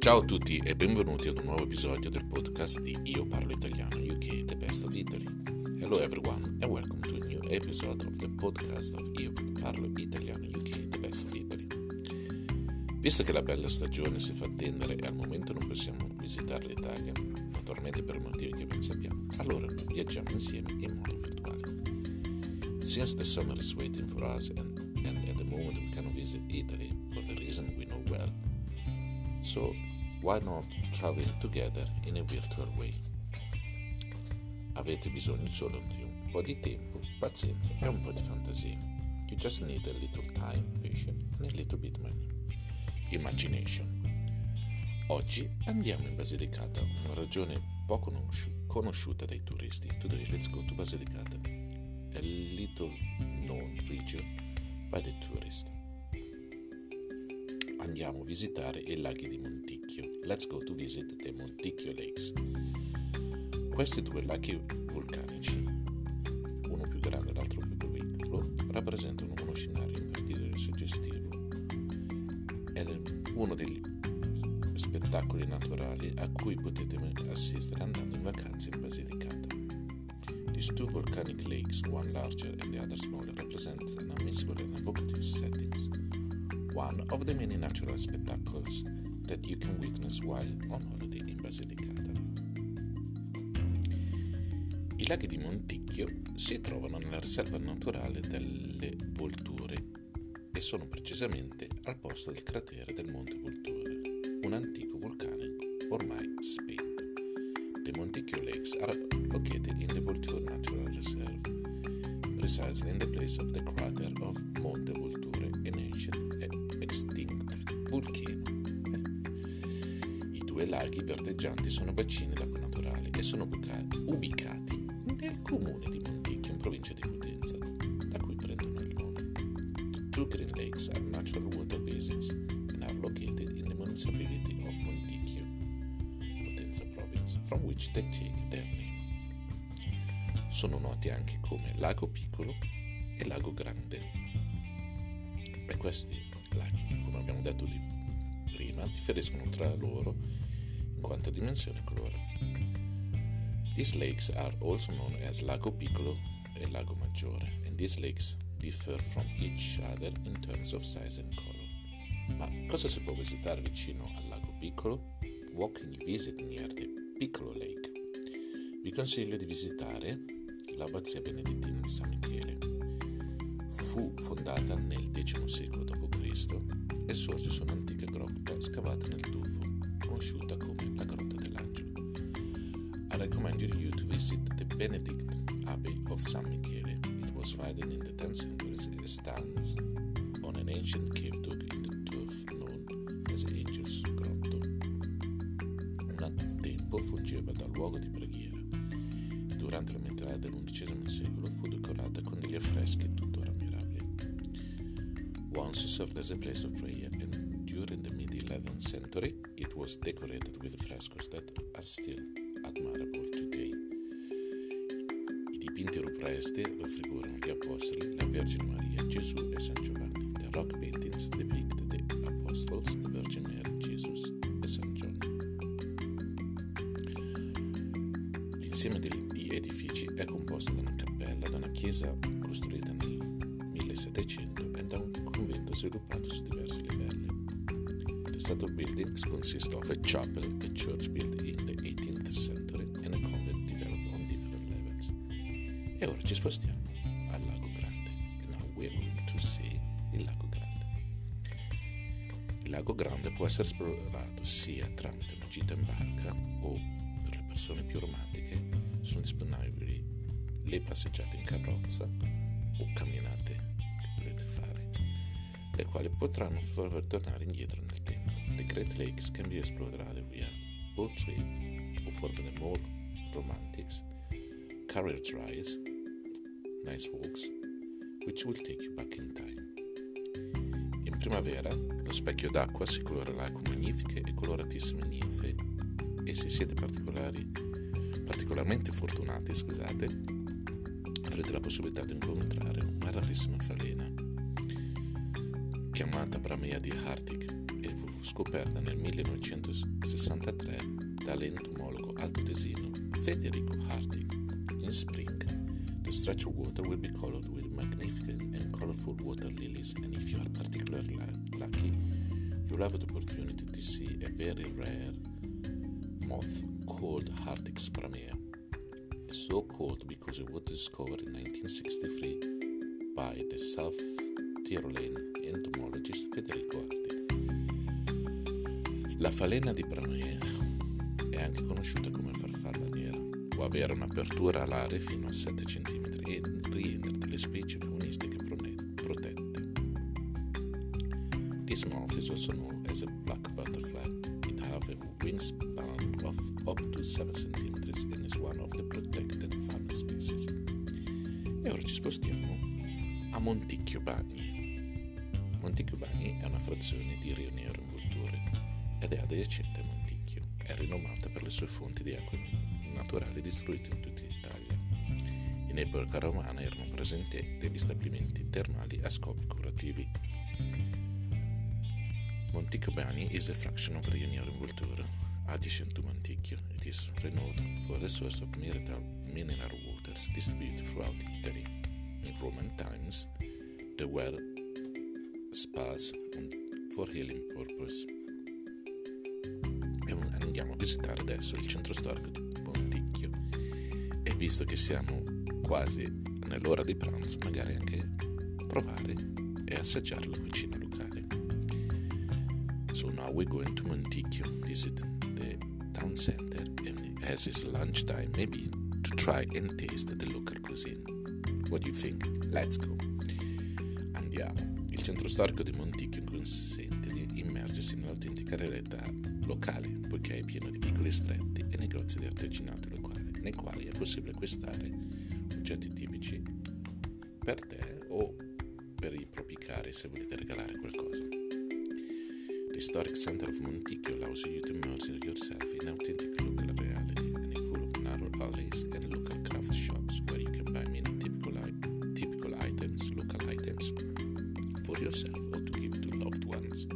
Ciao a tutti e benvenuti ad un nuovo episodio del podcast di Io Parlo Italiano UK, The Best of Italy. Hello everyone and welcome to a new episode of the podcast of Io Parlo Italiano UK, The Best of Italy. Visto che la bella stagione si fa attendere e al momento non possiamo visitare l'Italia, naturalmente per motivi che ben sappiamo, allora viaggiamo insieme in modo virtuale. Since the summer is waiting for us and, and at the moment we cannot visit Italy for the reason we know well, so why not travel together in a virtual way? Avete bisogno solo di un po' di tempo, pazienza e un po' di fantasia. You just need a little time, patience and a little bit of imagination. Oggi andiamo in Basilicata, una regione poco conosciuta dai turisti. Today let's go to Basilicata, a little known region by the tourists andiamo a visitare i laghi di Monticchio. Let's go to visit the Monticchio Lakes. Questi due laghi vulcanici, uno più grande e l'altro più piccolo, rappresentano uno scenario invertito e suggestivo. È uno degli spettacoli naturali a cui potete assistere andando in vacanza in Basilicata. These two volcanic lakes, one larger and the other smaller, represent an unmissable and evocative settings one of the many natural spectacles that you can witness while on holiday in Basilicata. I laghi di Monticchio si trovano nella riserva naturale delle Volture e sono precisamente al posto del cratere del Monte Volture, un antico vulcanico ormai spento. The Monticchio Lakes are located in the Volture Natural Reserve, precisely in the place of the crater of Monte Volture, an ancient volcano. Eh. I due laghi verdeggianti sono bacini d'acqua naturale e sono ubicati nel comune di Monticchio in provincia di Potenza, da cui prendono il nome. The two green lakes are natural water basins and are located in the municipality of Monticchio, Potenza province, from which they take their name. Sono noti anche come Lago Piccolo e Lago Grande. E questi laghi abbiamo detto di prima, differiscono tra loro in quanto a dimensione e colore. These lakes are also known as Lago Piccolo e Lago Maggiore, and these lakes differ from each other in terms of size and color. Ma cosa si può visitare vicino al Lago Piccolo? What can you visit near the Piccolo Lake? Vi consiglio di visitare l'abbazia benedettina di San Michele. Fu fondata nel X secolo d.C e sorge su un'antica grotta scavata nel tufo, conosciuta come la Grotta dell'Angelo. I recommend you to visit the Benedict Abbey of San Michele. It was founded in the 10th century and stands on an ancient cave dug in the tuff known as Angel's Grotto. Un tempo fungeva da luogo di preghiera. Durante la metà dell'undicesimo secolo fu decorata con degli affreschi tuttora once served as a place of prayer, and during the mid 11th century it was decorated with frescoes that are still admirable today. I dipinti rupresti raffigurano gli Apostoli, la Vergine Maria, Gesù e San Giovanni. The rock paintings depict the Apostles, the Virgin Mary, Jesus e San John. L'insieme di edifici è composto da una cappella, da una chiesa costruita nel 1700 e da un convento sviluppato su diversi livelli. The of buildings consist of a chapel, a church built in the 18th century, and a convent developed on different levels. E ora ci spostiamo al Lago Grande. Now we are going to see il Lago Grande. Il Lago Grande può essere esplorato sia tramite una gita in barca o, per le persone più romantiche, sono disponibili le passeggiate in carrozza o camminate le quali potranno farvi tornare indietro nel tempo. The Great Lakes can be explored via boat trip for the more romantics, carriage rides, nice walks, which will take you back in time. In primavera lo specchio d'acqua si colorerà con magnifiche e coloratissime ninfe e se siete particolarmente fortunati, scusate, avrete la possibilità di incontrare una rarissima falena chiamata Bramea di Arctic e fu scoperta nel 1963 dall'entomologo altoatesino Federico Hartig. In spring, the stretch of water will be colored with magnificent and colorful water lilies, and if you are particularly lucky, you'll have the opportunity to see a very rare moth called Hartig's Pramea. So called because it was discovered in 1963 by the South Tyrolean entomologist Federico Hartig. La falena di Pramea è anche conosciuta come farfalla nera, può avere un'apertura alare fino a 7 cm e rientra tra le specie faunistiche protette. This moth is also known as a black butterfly. It has a wingspan of up to 7 cm and is one of the protected family species. E ora ci spostiamo a Monticchio Bagni. Monticchio Bagni è una frazione di Rio Nero in Volture ed è adiacente a Monticchio. È rinomata per le sue fonti di acqua naturali distribuite in tutta Italia. In epoca romana erano presenti degli stabilimenti termali a scopi curativi. Monticchio Bagni is a fraction of Rio Nero in Volture, adjacent to Monticchio. It is renowned for the source of mineral waters distributed throughout Italy. In Roman times, there were spas for healing purpose. E andiamo a visitare adesso il centro storico di Ponticchio e visto che siamo quasi nell'ora di pranzo magari anche provare e assaggiare la cucina locale. So now we're going to Monticchio, visit the town center and as it's lunchtime maybe to try and taste the local cuisine. What do you think? Let's go! Andiamo. Il centro storico di Monticchio consente di immergersi nell'autentica realtà locale, poiché è pieno di vicoli stretti e negozi di artigianato locale, nei quali è possibile acquistare oggetti tipici per te o per i propri cari se volete regalare qualcosa. Historic Center of Monticchio allows you to immerse yourself in authentic local reality and full of narrow alleys and local craft shops yourself or to give to loved ones.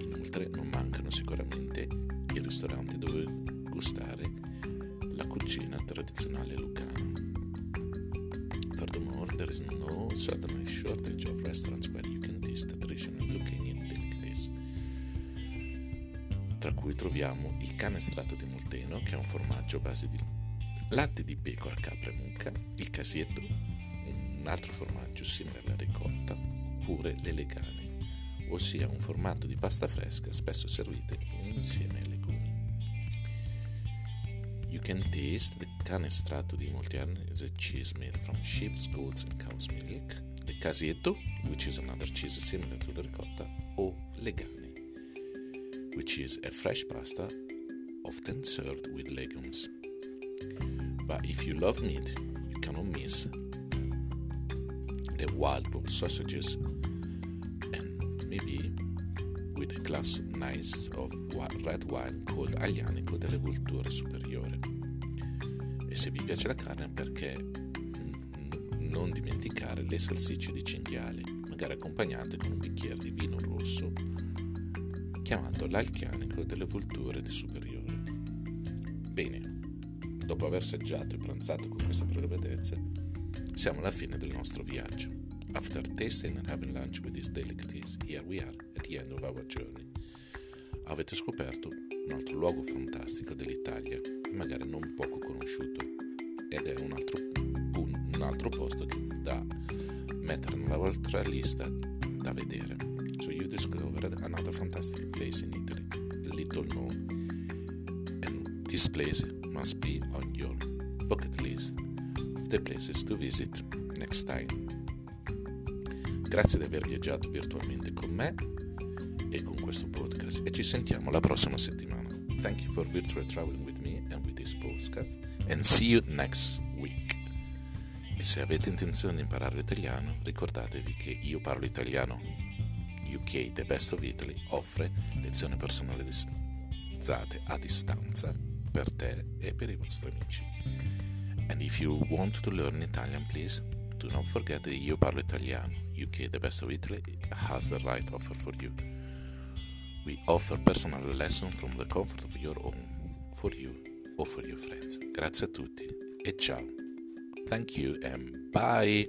Inoltre non mancano sicuramente i ristoranti dove gustare la cucina tradizionale lucana. Furthermore, there is no certainly shortage of restaurants where you can taste traditional Lucanian delicacies. Tra cui troviamo il canestratto di Molteno, che è un formaggio a base di latte di pecora, capra e mucca, il casietto, un altro formaggio simile alla ricotta, oppure le legane, ossia un formato di pasta fresca spesso servite insieme ai legumi. You can taste the canestrato di molti anni a cheese made from sheep's, goats and cow's milk, the casietto, which is another cheese similar to the ricotta, o legane, which is a fresh pasta often served with legumes. But if you love meat, you cannot miss the wild boar sausages maybe with a glass nice of red wine called Aglianico delle Vulture Superiore. E se vi piace la carne perché non dimenticare le salsicce di cinghiale, magari accompagnate con un bicchiere di vino rosso, chiamato l'Alchianico delle Vulture di Superiore. Bene, dopo aver assaggiato e pranzato con queste prelibatezze, siamo alla fine del nostro viaggio. After tasting and having lunch with these delicacies, here we are at the end of our journey. Avete scoperto un altro luogo fantastico dell'Italia, magari non poco conosciuto, ed è un altro, un altro posto che da mettere nella vostra lista da vedere. So you discovered another fantastic place in Italy, little known, and this place must be on your bucket list of the places to visit next time. Grazie di aver viaggiato virtualmente con me e con questo podcast e ci sentiamo la prossima settimana. Thank you for virtual traveling with me and with this podcast and see you next week. E se avete intenzione di imparare l'italiano, ricordatevi che io parlo italiano. UK The Best of Italy offre lezioni personalizzate a distanza per te e per i vostri amici. And if you want to learn Italian, please do not forget that io parlo italiano. UK The Best of Italy has the right offer for you. we offer personal lessons from the comfort of your home for you or for your friends. Grazie a tutti e ciao. Thank you and bye.